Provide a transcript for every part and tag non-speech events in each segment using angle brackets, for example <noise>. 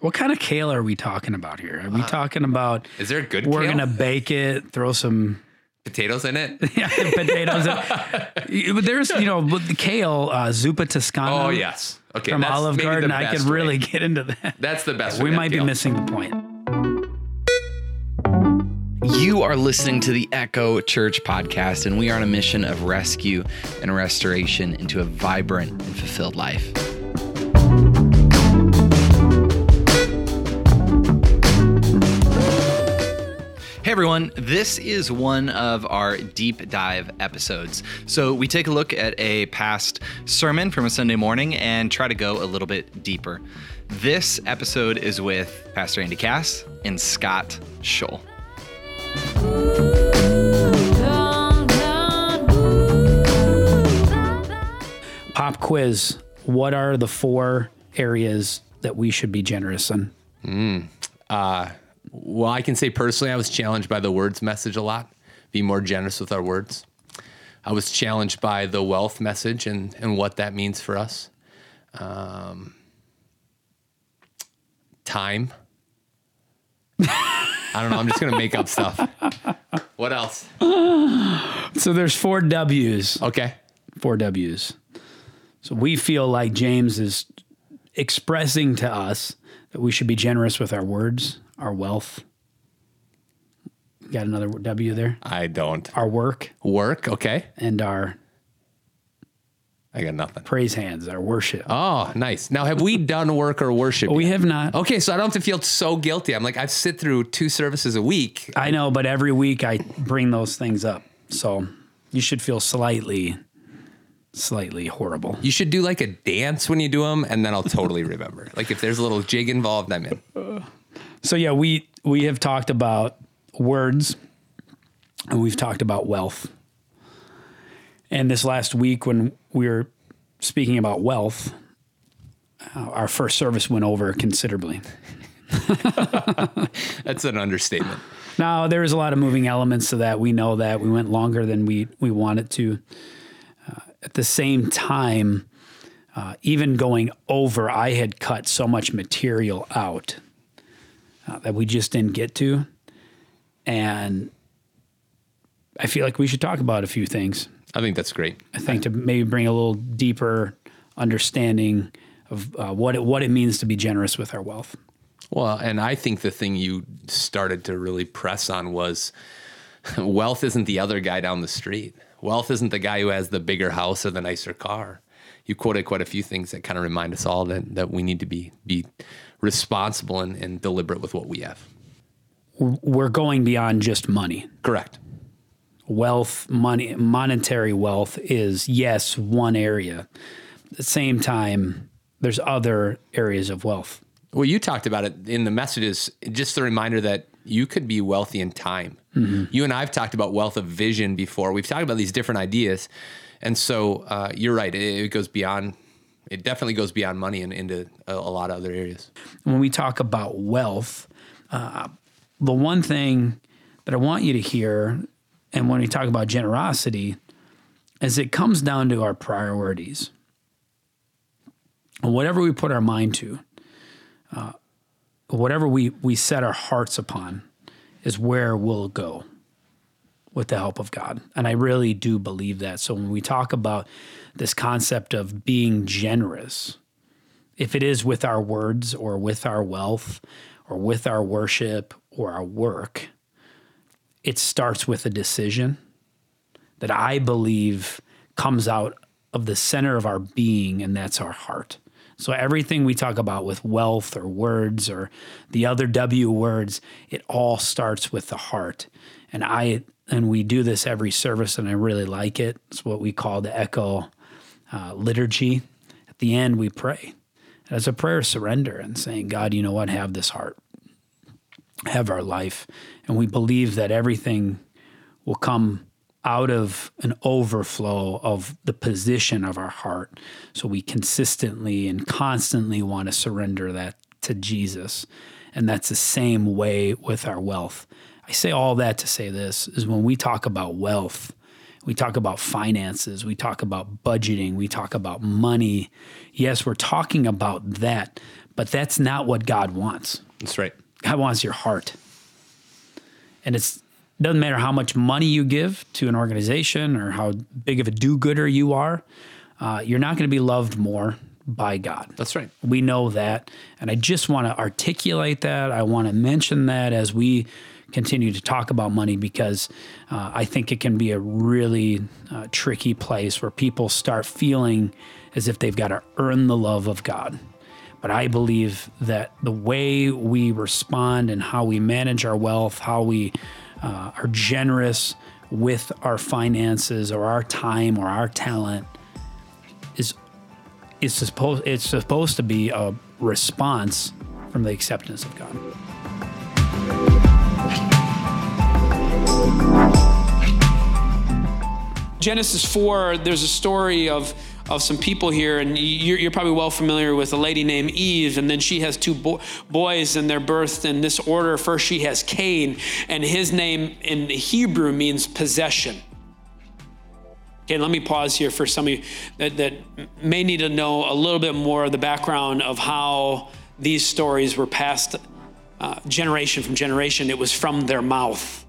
What kind of kale are we talking about here? Are we talking about Is there a good kale we're kale? gonna bake it, throw some <laughs> potatoes in it? <laughs> yeah, potatoes? in- but there's you know with the kale, uh, zuppa toscana. Oh yes. Okay. from Olive Garden. I best could really way. get into that. That's the best. we way to might be kale. missing the point. You are listening to the Echo Church podcast, and we are on a mission of rescue and restoration into a vibrant and fulfilled life. Hey everyone, this is one of our deep dive episodes. So, we take a look at a past sermon from a Sunday morning and try to go a little bit deeper. This episode is with Pastor Andy Cass and Scott Scholl. Pop quiz. What are the four areas that we should be generous in? Hmm. Uh, Well, I can say personally, I was challenged by the words message a lot. Be more generous with our words. I was challenged by the wealth message and, and what that means for us. Um, time. I don't know. I'm just going to make up stuff. What else? So there's four W's. Okay. Four W's. So we feel like James is expressing to us that we should be generous with our words, our wealth. Got another W there? I don't. Our work Work. Okay. and our I got nothing. praise hands, our worship. Oh, nice. Now, have we done work or worship? we yet? have not. Okay, so I don't have to feel so guilty. I'm like, I sit through two services a week. I know, but every week I bring those things up. So you should feel slightly, slightly horrible. You should do like a dance when you do them, and then I'll totally <laughs> remember. Like if there's a little jig involved, I'm in. So yeah, we we have talked about words, and we've talked about wealth. And this last week, when we were speaking about wealth, uh, our first service went over considerably. <laughs> That's an understatement. Now there is a lot of moving elements to that. We know that we went longer than we we wanted to. Uh, at the same time, uh, even going over, I had cut so much material out uh, that we just didn't get to, and I feel like we should talk about a few things. I think that's great. I think to maybe bring a little deeper understanding of uh, what it, what it means to be generous with our wealth. Well, and I think the thing you started to really press on was <laughs> wealth isn't the other guy down the street. Wealth isn't the guy who has the bigger house or the nicer car. You quoted quite a few things that kind of remind us all that, that we need to be be responsible and, and deliberate with what we have. We're going beyond just money. Correct. wealth, money, monetary wealth is yes one area. At the same time, there's other areas of wealth. Well, you talked about it in the messages. Just a reminder that you could be wealthy in time. You and I have talked about wealth of vision before. We've talked about these different ideas, and so uh, you're right. It, it goes beyond. It definitely goes beyond money and into a, a lot of other areas. When we talk about wealth, uh, the one thing that I want you to hear, and when we talk about generosity, is it comes down to our priorities. And whatever we put our mind to, uh, whatever we, we set our hearts upon, is where we'll go with the help of God. And I really do believe that. So when we talk about this concept of being generous, if it is with our words or with our wealth or with our worship or our work, it starts with a decision that I believe comes out of the center of our being, and that's our heart. So everything we talk about with wealth or words or the other W words, it all starts with the heart. And I and we do this every service, and I really like it. It's what we call the Echo uh, liturgy. At the end, we pray. As a prayer of surrender and saying, God, you know what? Have this heart, have our life, and we believe that everything will come out of an overflow of the position of our heart. So we consistently and constantly want to surrender that to Jesus. And that's the same way with our wealth. I say all that to say this is when we talk about wealth, we talk about finances, we talk about budgeting, we talk about money. Yes, we're talking about that, But that's not what God wants. That's right. God wants your heart. And it's doesn't matter how much money you give to an organization or how big of a do-gooder you are, uh, you're not going to be loved more by God. That's right. We know that. And I just want to articulate that. I want to mention that as we continue to talk about money because uh, I think it can be a really uh, tricky place where people start feeling as if they've got to earn the love of God. But I believe that the way we respond and how we manage our wealth, how we uh, are generous with our finances or our time or our talent is is supposed it's supposed to be a response from the acceptance of God. Genesis 4, there's a story of, of some people here, and you're, you're probably well familiar with a lady named Eve, and then she has two bo- boys, and they're birthed in this order. First, she has Cain, and his name in Hebrew means possession. Okay, let me pause here for some of you that, that may need to know a little bit more of the background of how these stories were passed uh, generation from generation. It was from their mouth.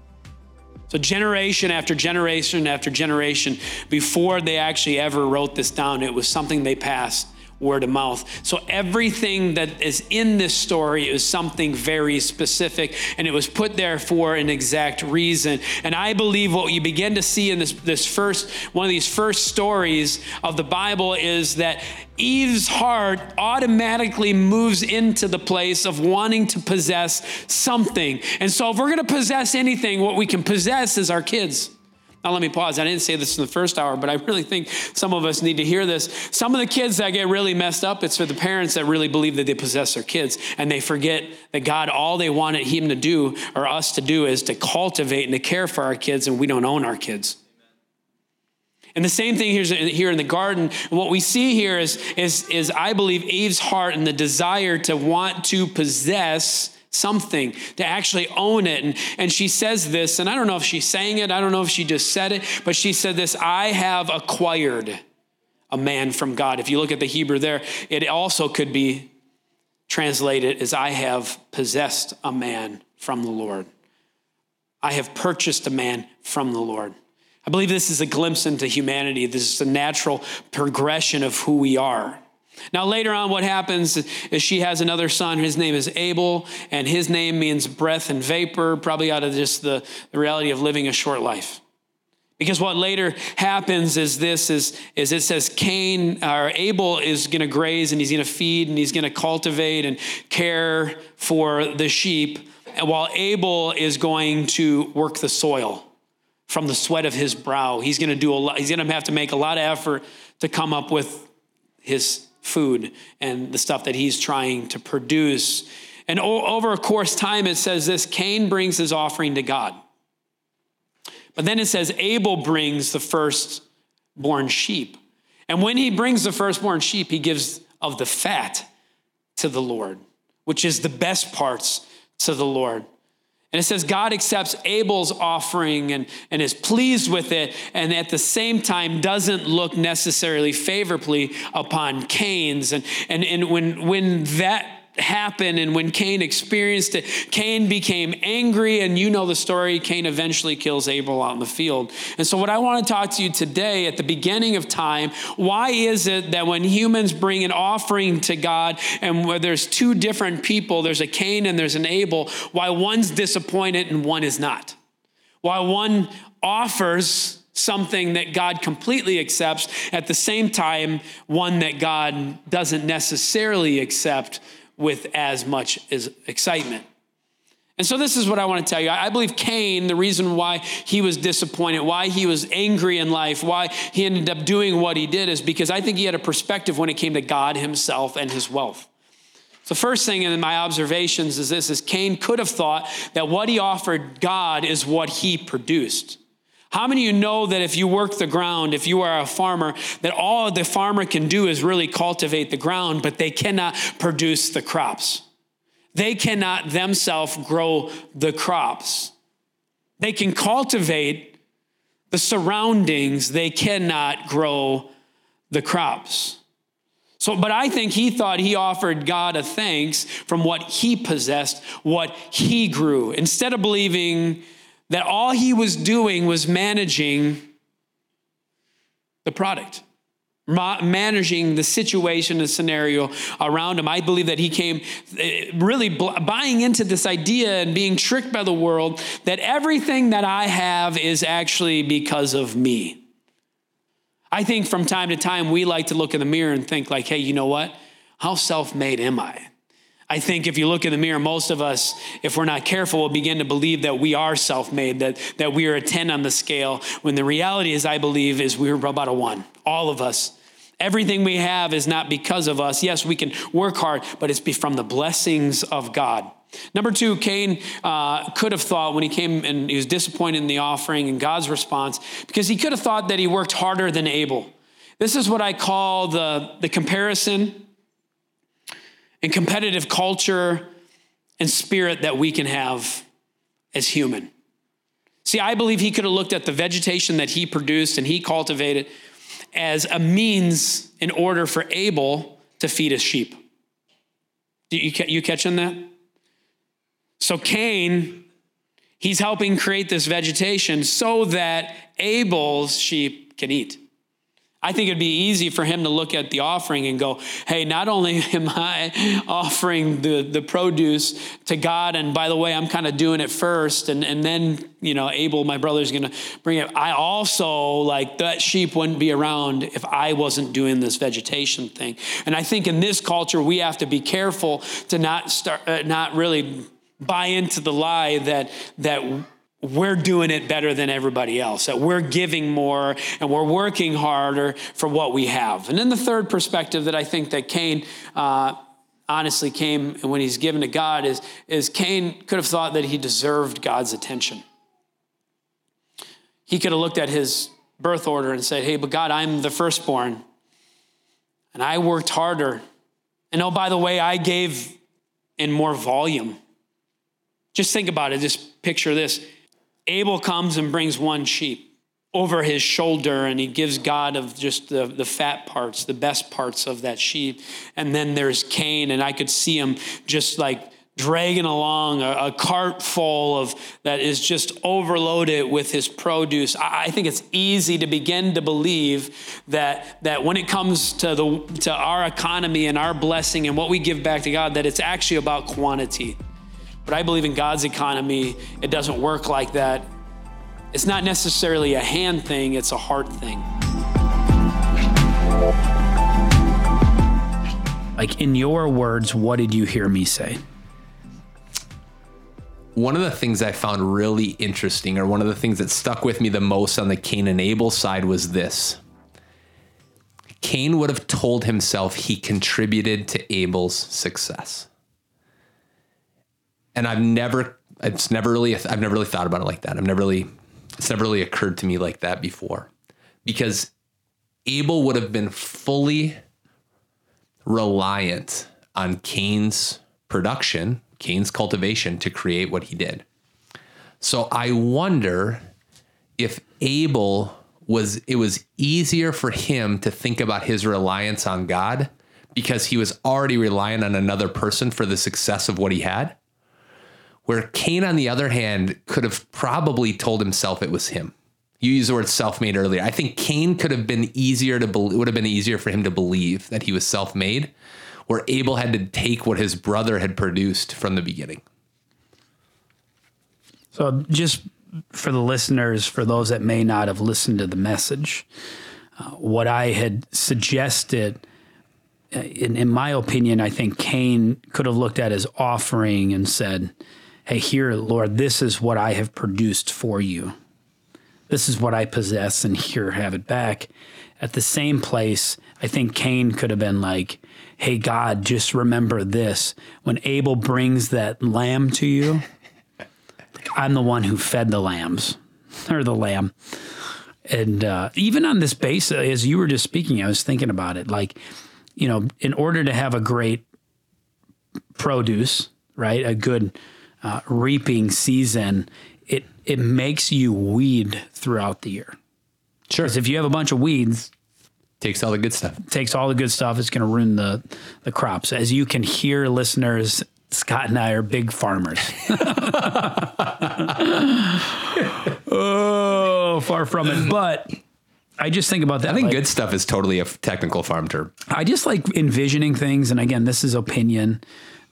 So, generation after generation after generation, before they actually ever wrote this down, it was something they passed word of mouth. So, everything that is in this story is something very specific, and it was put there for an exact reason. And I believe what you begin to see in this, this first one of these first stories of the Bible is that Eve's heart automatically moves into the place of wanting to possess something. And so, if we're going to possess anything, what we can possess is our kids. Now, let me pause. I didn't say this in the first hour, but I really think some of us need to hear this. Some of the kids that get really messed up, it's for the parents that really believe that they possess their kids and they forget that God, all they wanted Him to do or us to do is to cultivate and to care for our kids, and we don't own our kids. And the same thing here, here in the garden. And what we see here is, is, is, I believe, Eve's heart and the desire to want to possess something, to actually own it. And, and she says this, and I don't know if she's saying it, I don't know if she just said it, but she said this I have acquired a man from God. If you look at the Hebrew there, it also could be translated as I have possessed a man from the Lord. I have purchased a man from the Lord. I believe this is a glimpse into humanity. This is a natural progression of who we are. Now, later on, what happens is she has another son. His name is Abel, and his name means breath and vapor, probably out of just the, the reality of living a short life. Because what later happens is this is, is it says Cain or Abel is going to graze and he's going to feed and he's going to cultivate and care for the sheep, while Abel is going to work the soil from the sweat of his brow. He's going to do a lot, he's going to have to make a lot of effort to come up with his food and the stuff that he's trying to produce. And over a course time, it says this Cain brings his offering to God. But then it says Abel brings the firstborn sheep. And when he brings the firstborn sheep, he gives of the fat to the Lord, which is the best parts to the Lord. And it says God accepts Abel's offering and, and is pleased with it, and at the same time doesn't look necessarily favorably upon Cain's. And, and, and when, when that happened and when Cain experienced it, Cain became angry. And you know the story. Cain eventually kills Abel out in the field. And so, what I want to talk to you today at the beginning of time why is it that when humans bring an offering to God and where there's two different people, there's a Cain and there's an Abel, why one's disappointed and one is not? Why one offers something that God completely accepts, at the same time, one that God doesn't necessarily accept with as much as excitement. And so, this is what I want to tell you. I believe Cain, the reason why he was disappointed, why he was angry in life, why he ended up doing what he did, is because I think he had a perspective when it came to God himself and his wealth. So, first thing in my observations is this: is Cain could have thought that what he offered God is what he produced. How many of you know that if you work the ground, if you are a farmer, that all the farmer can do is really cultivate the ground, but they cannot produce the crops? They cannot themselves grow the crops. They can cultivate the surroundings, they cannot grow the crops. So, but I think he thought he offered God a thanks from what he possessed, what he grew, instead of believing that all he was doing was managing the product, managing the situation, the scenario around him. I believe that he came eh, really buying into this idea and being tricked by the world that everything that I have is actually because of me. I think from time to time we like to look in the mirror and think like, hey, you know what? How self-made am I? I think if you look in the mirror, most of us, if we're not careful, will begin to believe that we are self-made, that, that we are a 10 on the scale, when the reality is, I believe, is we're about a one. All of us. Everything we have is not because of us. Yes, we can work hard, but it's from the blessings of God. Number two, Cain uh, could have thought when he came and he was disappointed in the offering and God's response, because he could have thought that he worked harder than Abel. This is what I call the, the comparison and competitive culture and spirit that we can have as human. See, I believe he could have looked at the vegetation that he produced and he cultivated as a means in order for Abel to feed his sheep. You, you catching that? So Cain, he's helping create this vegetation so that Abel's sheep can eat. I think it'd be easy for him to look at the offering and go, hey, not only <laughs> am I offering the, the produce to God, and by the way, I'm kind of doing it first, and, and then, you know, Abel, my brother's going to bring it. I also, like, that sheep wouldn't be around if I wasn't doing this vegetation thing. And I think in this culture, we have to be careful to not start, uh, not really buy into the lie that that we're doing it better than everybody else, that we're giving more and we're working harder for what we have. And then the third perspective that I think that Cain uh, honestly came when he's given to God is, is Cain could have thought that he deserved God's attention. He could have looked at his birth order and said, Hey, but God, I'm the firstborn and I worked harder. And oh, by the way, I gave in more volume. Just think about it. Just picture this. Abel comes and brings one sheep over his shoulder and he gives God of just the, the fat parts, the best parts of that sheep. And then there's Cain, and I could see him just like dragging along a, a, cart full of that is just overloaded with his produce. I, I, think it's easy to begin to believe that that when it comes to the to our economy and our blessing and what we give back to God, that it's actually about quantity. But I believe in God's economy, it doesn't work like that. It's not necessarily a hand thing, it's a heart thing. Like in your words, what did you hear me say? One of the things I found really interesting, or one of the things that stuck with me the most on the Cain and Abel side, was this Cain would have told himself he contributed to Abel's success and I've never, it's never really, I've never really thought about it like that. I've never really, it's never really occurred to me like that before, because Abel would have been fully reliant on Cain's production, Cain's cultivation to create what he did. So I wonder if Abel was it was easier for him to think about his reliance on God because he was already relying on another person for the success of what he had where Cain, on the other hand, could have probably told himself it was him. You used the word self-made earlier. I think Cain could have been easier to believe, would have been easier for him to believe that he was self-made, where Abel had to take what his brother had produced from the beginning. So, just for the listeners, for those that may not have listened to the message, uh, what I had suggested, uh, in, in my opinion, I think Cain could have looked at his offering and said, hey, here, Lord, this is what I have produced for you. This is what I possess, and here, have it back. At the same place, I think Cain could have been like, hey, God, just remember this. When Abel brings that lamb to you, I'm the one who fed the lambs <laughs> or the lamb. And uh, even on this base, as you were just speaking, I was thinking about it. Like, you know, in order to have a great produce, right? A good uh, reaping season, it it makes you weed throughout the year. Sure. Because if you have a bunch of weeds, Takes all the good stuff. takes all the good stuff. It's going to ruin the the crops. As you can hear, listeners, Scott and I are big farmers. <laughs> oh, far from it. But I just think about that. I think like- good stuff is totally a technical farm term. I just like envisioning things. And again, this is opinion.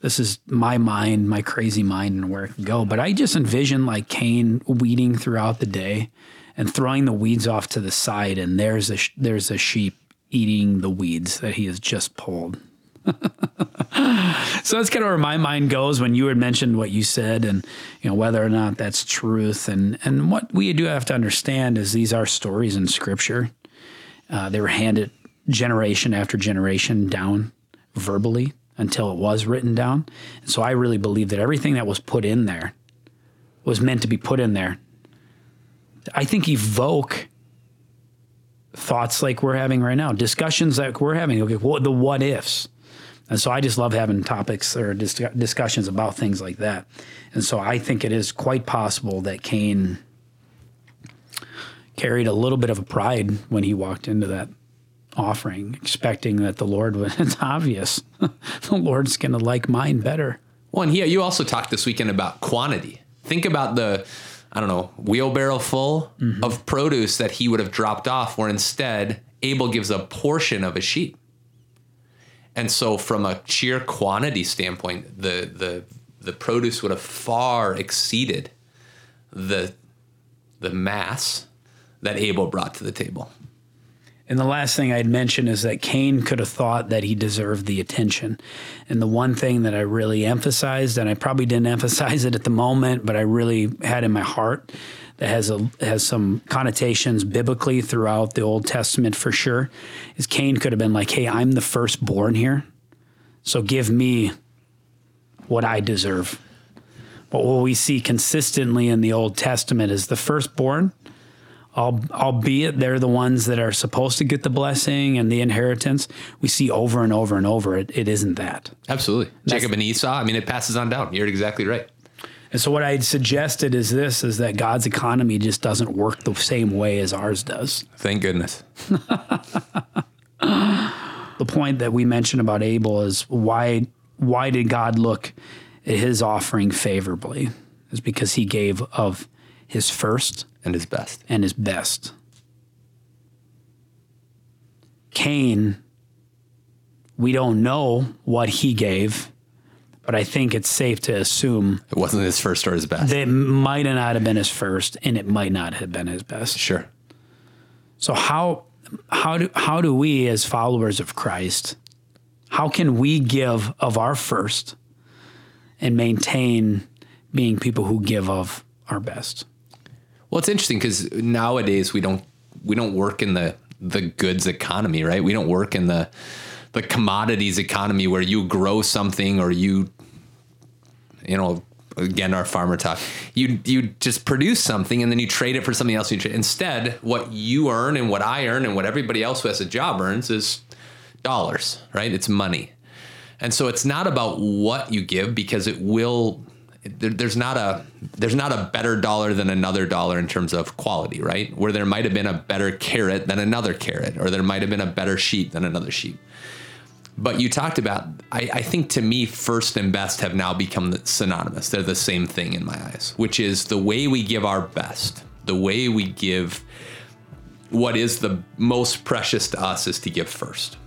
This is my mind, my crazy mind, and where it can go. But I just envision like Cain weeding throughout the day and throwing the weeds off to the side, and there's a there's a sheep eating the weeds that he has just pulled. <laughs> so that's kind of where my mind goes when you had mentioned what you said, and you know whether or not that's truth. And and what we do have to understand is these are stories in Scripture. Uh, they were handed generation after generation down verbally until it was written down. And so I really believe that everything that was put in there was meant to be put in there. I think evoke thoughts like we're having right now, discussions that we're having. Okay, what the what ifs. And so I just love having topics or dis- discussions about things like that. And so I think it is quite possible that Cain carried a little bit of a pride when he walked into that offering, expecting that the Lord would. <laughs> It's obvious <laughs> the Lord's going to like mine better. Well, and here you also talked this weekend about quantity. Think about the, I don't know, wheelbarrow full mm-hmm. of produce that he would have dropped off, where instead Abel gives a portion of a sheep. And so, from a sheer quantity standpoint, the the the produce would have far exceeded the the mass that Abel brought to the table. And the last thing I'd mention is that Cain could have thought that he deserved the attention. And the one thing that I really emphasized, and I probably didn't <laughs> emphasize it at the moment, but I really had in my heart that has a has some connotations biblically throughout the Old Testament for sure, is Cain could have been like, "Hey, I'm the firstborn here, so give me what I deserve." But what we see consistently in the Old Testament is the firstborn albeit they're the ones that are supposed to get the blessing and the inheritance, we see over and over and over it, it isn't that. Absolutely, Jacob and Esau. I mean, it passes on down. You're exactly right. And so what I suggested is this is that God's economy just doesn't work the same way as ours does. Thank goodness. <laughs> The point that we mentioned about Abel is why why did God look at his offering favorably? Is because he gave of his first And his best. and his best. Cain, we don't know what he gave, but I think it's safe to assume It wasn't his first or his best. that it might not have been his first and it might not have been his best. sure. So how how do how do we as followers of Christ how can we give of our first and maintain being people who give of our best? Well, it's interesting because nowadays we don't we don't work in the the goods economy, right? We don't work in the the commodities economy where you grow something or you you know again our farmer talk you you just produce something and then you trade it for something else. Instead what you earn and what i earn and what everybody else who has a job earns is dollars right? It's money. And so it's not about what you give because it will there, there's not a there's not a better dollar than another dollar in terms of quality right? Where there might have been a better carrot than another carrot or there might have been a better sheep than another sheep. But you talked about I, I think to me first and best have now become synonymous. They're the same thing in my eyes which is the way we give our best the way we give what is the most precious to us is to give first.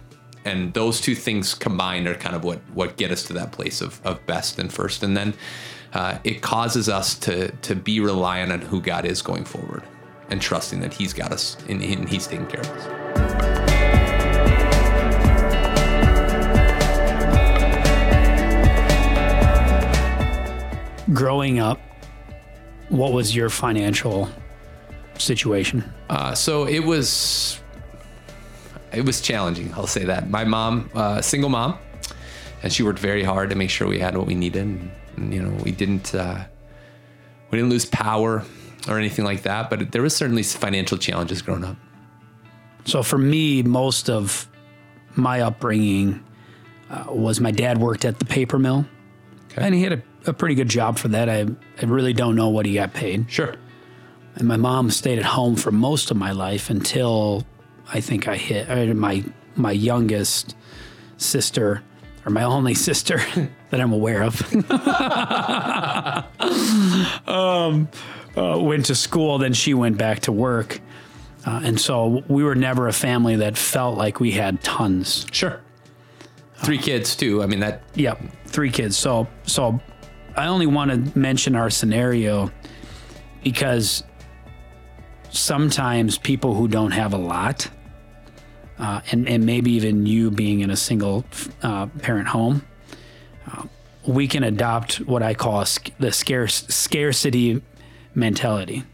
And those two things combined are kind of what what get us to that place of, of best and first. And then uh, it causes us to to be reliant on who god is going forward and trusting that he's got us and, and he's taking care of us Growing up, what was your financial situation? Uh, so it was it was challenging. I'll say that. My mom, uh, single mom, and she worked very hard to make sure we had what we needed. And, you know, we didn't uh, we didn't lose power or anything like that. But there was certainly financial challenges growing up. So for me, most of my upbringing uh, was my dad worked at the paper mill, Okay. and he had a, a pretty good job for that. I I really don't know what he got paid. Sure. And my mom stayed at home for most of my life until I think I hit or my my youngest sister or my only <laughs> sister <laughs> that I'm aware of <laughs> um, uh, went to school. Then she went back to work, uh, and so we were never a family that felt like we had tons. Sure. Three kids too. I mean that. Yep, three kids. So so I only want to mention our scenario because sometimes people who don't have a lot, uh, and and maybe even you being in a single uh, parent home, uh, we can adopt what I call sc- the scarce scarcity mentality.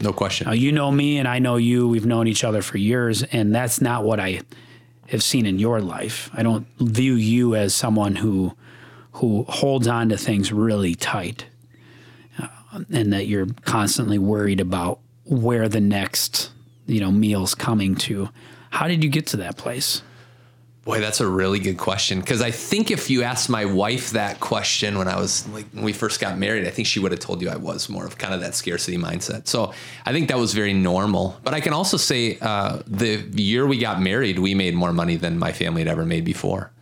No question. You know me and I know you. We've known each other for years, and that's not what I have seen in your life. I don't view you as someone who who holds on to things really tight, uh, and that you're constantly worried about where the next you know meal's coming to. How did you get to that place? Boy, that's a really good question. Because I think if you asked my wife that question when I was like when we first got married, I think she would have told you I was more of kind of that scarcity mindset. So I think that was very normal. But I can also say uh, the year we got married, we made more money than my family had ever made before.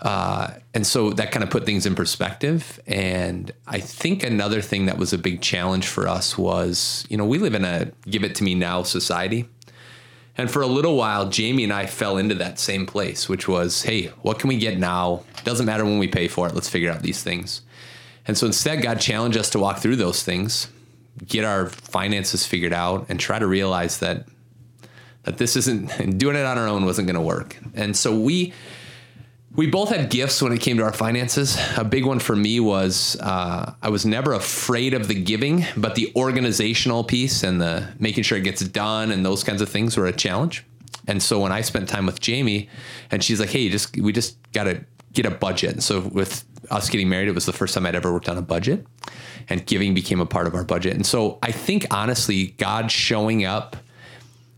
Uh, and so that kind of put things in perspective. And I think another thing that was a big challenge for us was, you know, we live in a give it to me now society. And for a little while, Jamie and I fell into that same place, which was, hey, what can we get now? Doesn't matter when we pay for it. Let's figure out these things. And so instead, God challenged us to walk through those things, get our finances figured out, and try to realize that that this isn't <laughs> doing it on our own wasn't going to work. And so we we both had gifts when it came to our finances. A big one for me was uh, I was never afraid of the giving, but the organizational piece and the making sure it gets done and those kinds of things were a challenge. And so when I spent time with Jamie, and she's like, "Hey, just we just got to get a budget." And so with us getting married, it was the first time I'd ever worked on a budget, and giving became a part of our budget. And so I think honestly, God showing up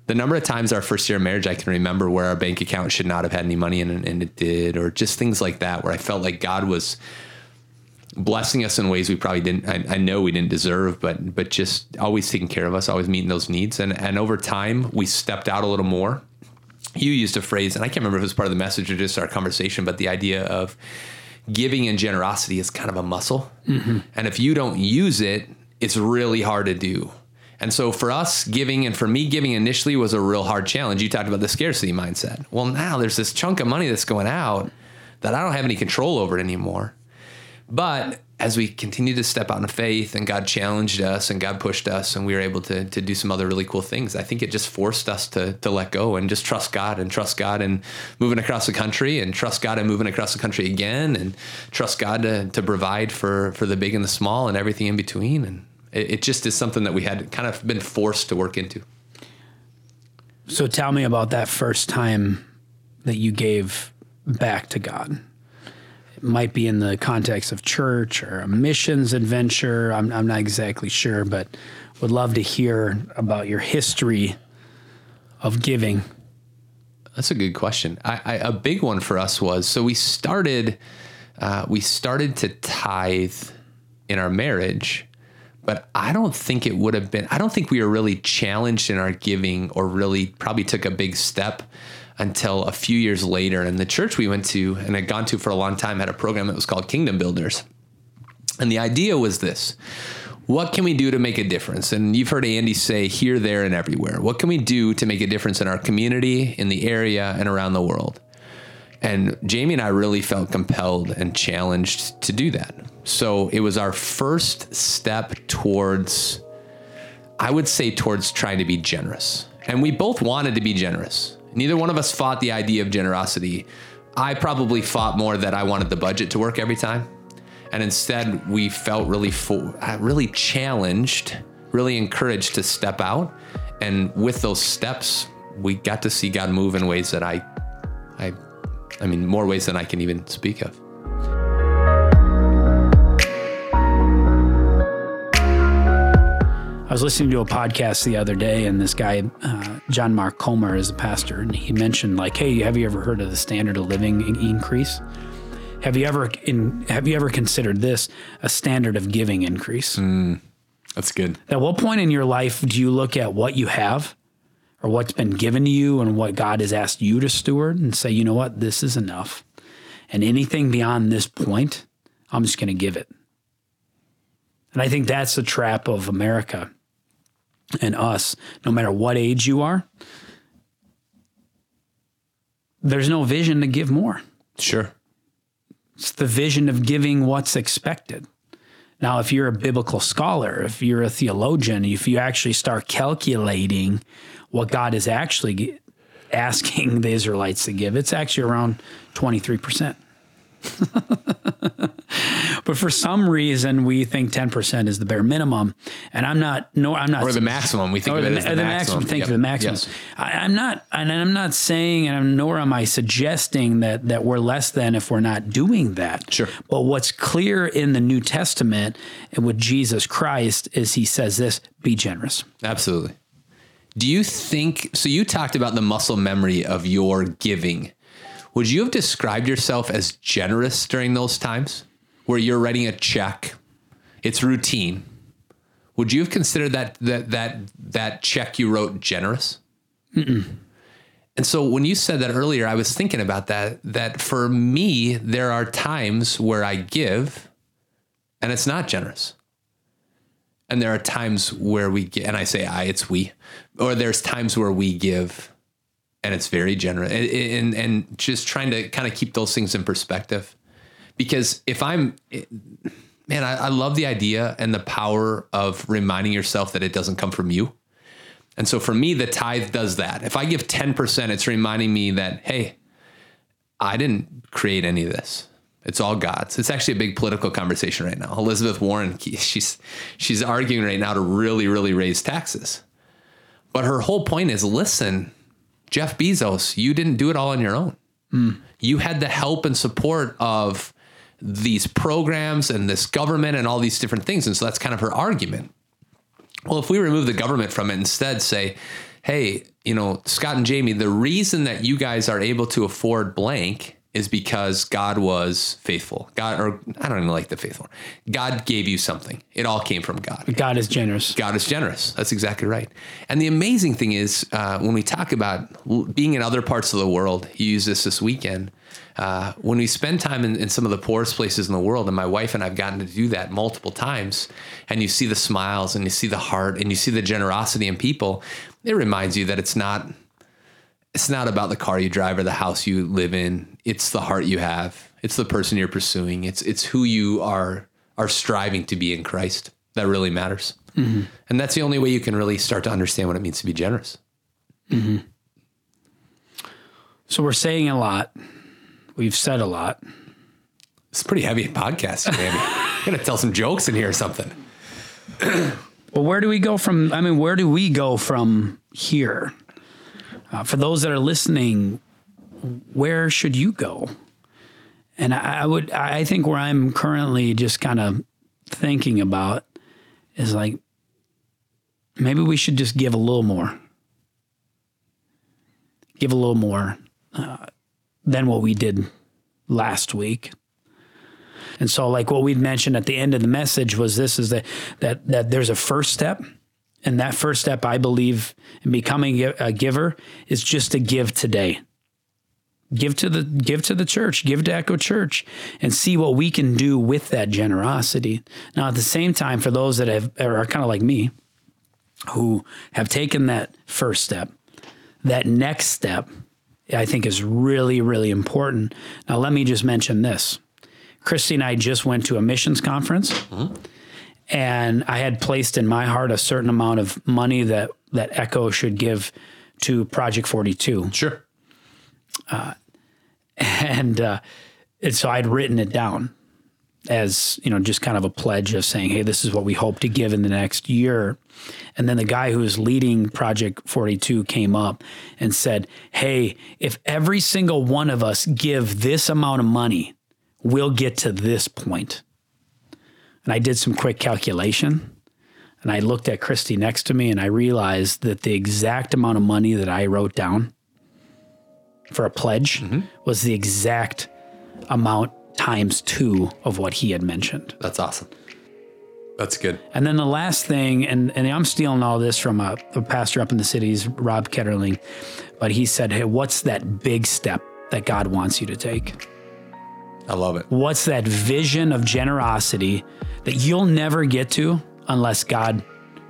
the number of times our first year of marriage I can remember where our bank account should not have had any money in it and it did, or just things like that, where I felt like God was blessing us in ways we probably didn't I, I, know we didn't deserve, but but just always taking care of us, always meeting those needs. And and over time we stepped out a little more. You used a phrase, and I can't remember if it was part of the message or just our conversation, but the idea of giving and generosity is kind of a muscle. Mm-hmm. And if you don't use it, it's really hard to do. And so for us, giving and for me, giving initially was a real hard challenge. You talked about the scarcity mindset. Well, now there's this chunk of money that's going out that I don't have any control over anymore. But as we continued to step out in faith and God challenged us and God pushed us and we were able to, to do some other really cool things, I think it just forced us to, to let go and just trust God and trust God and moving across the country and trust God and moving across the country again and trust God to, to provide for, for the big and the small and everything in between. And it, it just is something that we had kind of been forced to work into. So tell me about that first time that you gave back to God. It might be in the context of church or a missions adventure. I'm, I'm not exactly sure, but would love to hear about your history of giving. That's a good question. I, I, a big one for us was so we started uh, we started to tithe in our marriage but I don't think it would have been, I don't think we were really challenged in our giving or really probably took a big step until a few years later. And the church we went to and had gone to for a long time had a program that was called Kingdom Builders. And the idea was this what can we do to make a difference? And you've heard Andy say here, there, and everywhere. What can we do to make a difference in our community, in the area, and around the world? And Jamie and I really felt compelled and challenged to do that. So it was our first step towards, I would say, towards trying to be generous. And we both wanted to be generous. Neither one of us fought the idea of generosity. I probably fought more that I wanted the budget to work every time. And instead, we felt really, fo- uh, really challenged, really encouraged to step out. And with those steps, we got to see God move in ways that I, I, I mean, more ways than I can even speak of. I was listening to a podcast the other day, and this guy, uh, John Mark Comer, is a pastor, and he mentioned like, "Hey, have you ever heard of the standard of living increase? Have you ever in Have you ever considered this a standard of giving increase? Mm, that's good. At what point in your life do you look at what you have or what's been given to you and what God has asked you to steward and say, you know what, this is enough. And anything beyond this point, I'm just going to give it. And I think that's the trap of America and us, no matter what age you are. There's no vision to give more. Sure. It's the vision of giving what's expected. Now, if you're a biblical scholar, if you're a theologian, if you actually start calculating what God is actually asking the Israelites to give, it's actually around 23%. <laughs> but for some reason, we think 10% is the bare minimum. And I'm not, no, I'm not. Or the maximum. We think or of it the, as the, the maximum. Think Yep. of the maximum. Yes. I, I'm not, and I'm not saying, and I'm, nor am I suggesting that that we're less than if we're not doing that. Sure. But what's clear in the New Testament and with Jesus Christ is He says this: "Be generous." Absolutely. Do you think so? You talked about the muscle memory of your giving. Would you have described yourself as generous during those times where you're writing a check? It's routine. Would you have considered that that that that check you wrote generous? And so when you said that earlier, I was thinking about that. That for me, there are times where I give, and it's not generous. And there are times where we get, and I say I, it's we, or there's times where we give and it's very generous and, and, and just trying to kind of keep those things in perspective. Because if I'm, man, I, I love the idea and the power of reminding yourself that it doesn't come from you. And so for me, the tithe does that. If I give 10%, it's reminding me that, hey, I didn't create any of this. It's all God's. It's actually a big political conversation right now. Elizabeth Warren, <laughs> she's she's arguing right now to really, really raise taxes. But her whole point is, listen, Jeff Bezos, you didn't do it all on your own. Hmm. You had the help and support of these programs and this government and all these different things. And so that's kind of her argument. Well, if we remove the government from it, instead say, hey, you know, Scott and Jamie, the reason that you guys are able to afford blank is because God was faithful. God, or I don't even like the faithful. God gave you something. It all came from God. God is generous. God is generous. That's exactly right. And the amazing thing is, uh, when we talk about being in other parts of the world, you use this this weekend. Uh, when we spend time in, in some of the poorest places in the world, and my wife and I've gotten to do that multiple times, and you see the smiles and you see the heart and you see the generosity in people, it reminds you that it's not it's not about the car you drive or the house you live in. It's the heart you have. It's the person you're pursuing. It's it's who you are are striving to be in Christ that really matters. Mm-hmm. And that's the only way you can really start to understand what it means to be generous. Mm-hmm. So we're saying a lot. We've said a lot. It's a pretty heavy podcast, man. I'm gonna tell some jokes in here or something. Well, where do we go from? I mean, where do we go from here? Uh, for those that are listening, where should you go? And I, I would, I think where I'm currently just kind of thinking about is like, maybe we should just give a little more, give a little more uh, than what we did last week. And so, like what we'd mentioned at the end of the message was this: is that that that there's a first step, and that first step, I believe, in becoming a giver is just to give today. Give to the give to the church, give to Echo Church, and see what we can do with that generosity. Now, at the same time, for those that have are kind of like me, who have taken that first step, that next step, I think is really, really important. Now, let me just mention this. Christy and I just went to a missions conference, mm-hmm. And I had placed in my heart a certain amount of money that that Echo should give to Project Forty Two, Sure. <laughs> and uh, and so I'd written it down as you know, just kind of a pledge of saying, "Hey, this is what we hope to give in the next year." And then the guy who was leading Project Forty Two came up and said, "Hey, if every single one of us give this amount of money." we'll get to this point. And I did some quick calculation and I looked at Christy next to me and I realized that the exact amount of money that I wrote down for a pledge mm-hmm. was the exact amount times two of what he had mentioned. That's awesome. That's good. And then the last thing, and, and I'm stealing all this from a, a pastor up in the cities, Rob Ketterling, but he said, Hey, what's that big step that God wants you to take? I love it. What's that vision of generosity that you'll never get to unless God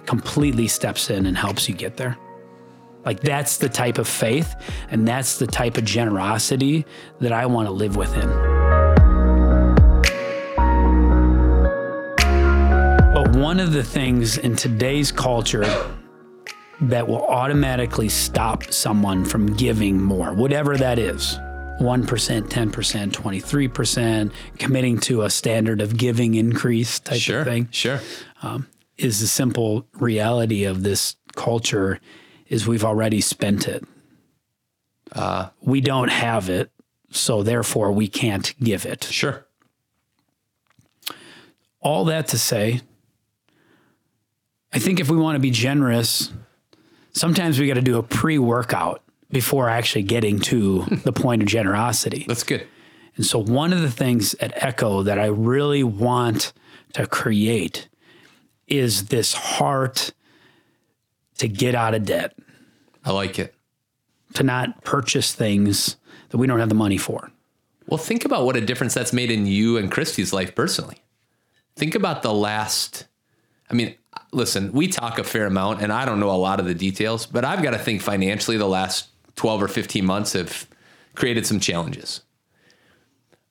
completely steps in and helps you get there? Like that's the type of faith and that's the type of generosity that I want to live within. But one of the things in today's culture that will automatically stop someone from giving more, whatever that is 1%, 10%, 23%, committing to a standard of giving increase type Sure. of thing, Sure. Sure. Is the simple reality of this culture is we've already spent it. Uh, We don't have it, so therefore we can't give it. Sure. all that to say, I think if we want to be generous, sometimes we got to do a pre workout before actually getting to <laughs> the point of generosity. That's good. And so, one of the things at Echo that I really want to create is this heart to get out of debt, I like it. to not purchase things that we don't have the money for. Well, think about what a difference that's made in you and Christy's life personally. Think about the last, I mean, listen, we talk a fair amount and I don't know a lot of the details, but I've got to think financially the last 12 or 15 months have created some challenges.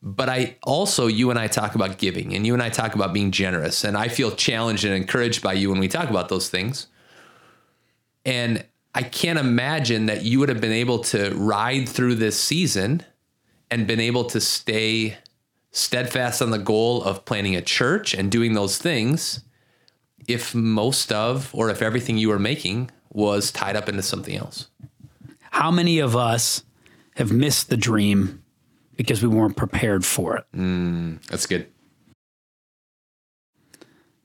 But I also, you and I talk about giving and you and I talk about being generous. And I feel challenged and encouraged by you when we talk about those things. And I can't imagine that you would have been able to ride through this season and been able to stay steadfast on the goal of planning a church and doing those things if most of or if everything you were making was tied up into something else. How many of us have missed the dream because we weren't prepared for it? Mm, that's good.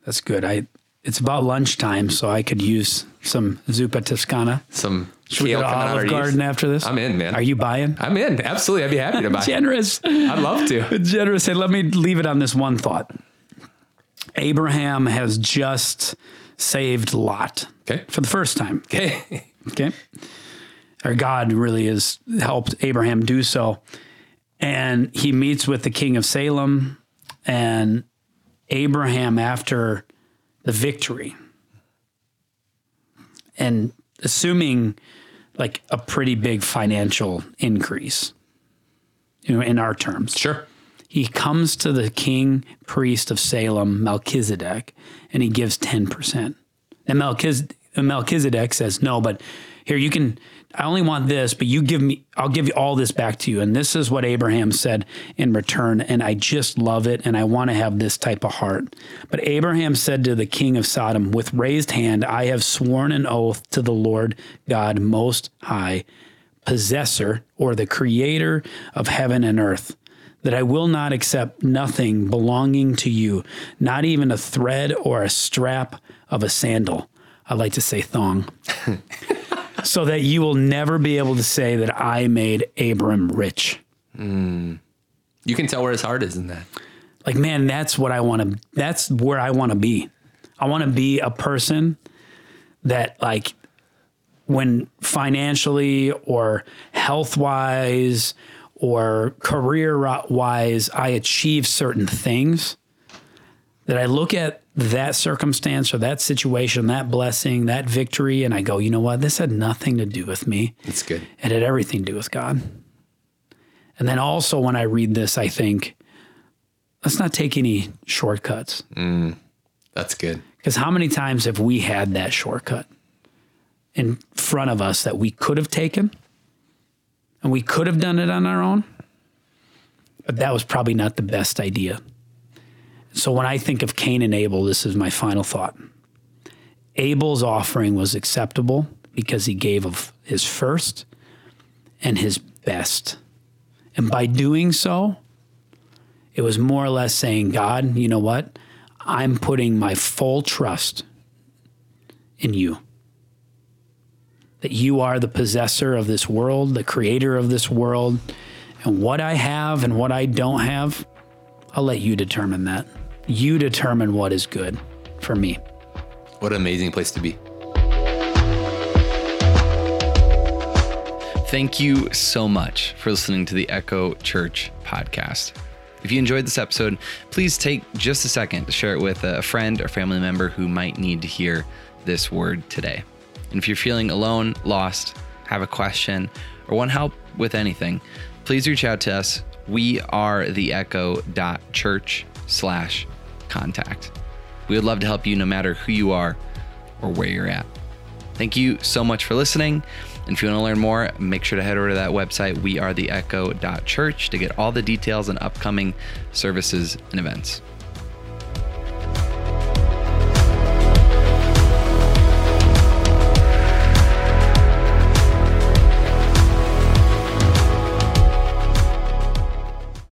That's good. I it's about lunchtime, so I could use some zuppa toscana. Some Should we go to Olive our Garden after this? I'm in, man. Are you buying? I'm in. Absolutely. I'd be happy to buy. <laughs> Generous. I'd love to. <laughs> Generous. Hey, let me leave it on this one thought. Abraham has just saved Lot Okay. for the first time. Okay. Okay. <laughs> Or God really has helped Abraham do so. And he meets with the king of Salem and Abraham after the victory. And assuming like a pretty big financial increase, you know, in our terms Sure. he comes to the king priest of Salem, Melchizedek, and he gives 10%. And Melchiz- Melchizedek says, No, but here you can, I only want this, but you give me, I'll give you all this back to you. And this is what Abraham said in return. And I just love it. And I want to have this type of heart. But Abraham said to the king of Sodom, With raised hand, I have sworn an oath to the Lord God Most High possessor or the creator of heaven and earth, that I will not accept nothing belonging to you, not even a thread or a strap of a sandal. I like to say thong. <laughs> so that you will never be able to say that I made Abram rich. Hmm. You can tell where his heart is in that. Like, man, that's what I want to, that's where I want to be. I want to be a person that, like, when financially or health wise or career wise, I achieve certain things, that I look at that circumstance or that situation, that blessing, that victory, and I go, you know what? This had nothing to do with me. It's good. It had everything to do with God. And then also when I read this, I think, let's not take any shortcuts. Mm, that's good. Because how many times have we had that shortcut in front of us that we could have taken and we could have done it on our own? But that was probably not the best idea. So when I think of Cain and Abel, this is my final thought. Abel's offering was acceptable because he gave of his first and his best. And by doing so, it was more or less saying, God, you know what? I'm putting my full trust in you. That you are the possessor of this world, the creator of this world. And what I have and what I don't have, I'll let you determine that. You determine what is good for me. What an amazing place to be. Thank you so much for listening to the Echo Church podcast. If you enjoyed this episode, please take just a second to share it with a friend or family member who might need to hear this word today. And if you're feeling alone, lost, have a question, or want help with anything, please reach out to us. We are the echo.church slash contact. We would love to help you no matter who you are or where you're at. Thank you so much for listening. And if you want to learn more, make sure to head over to that website, wearetheecho.church, to get all the details and upcoming services and events.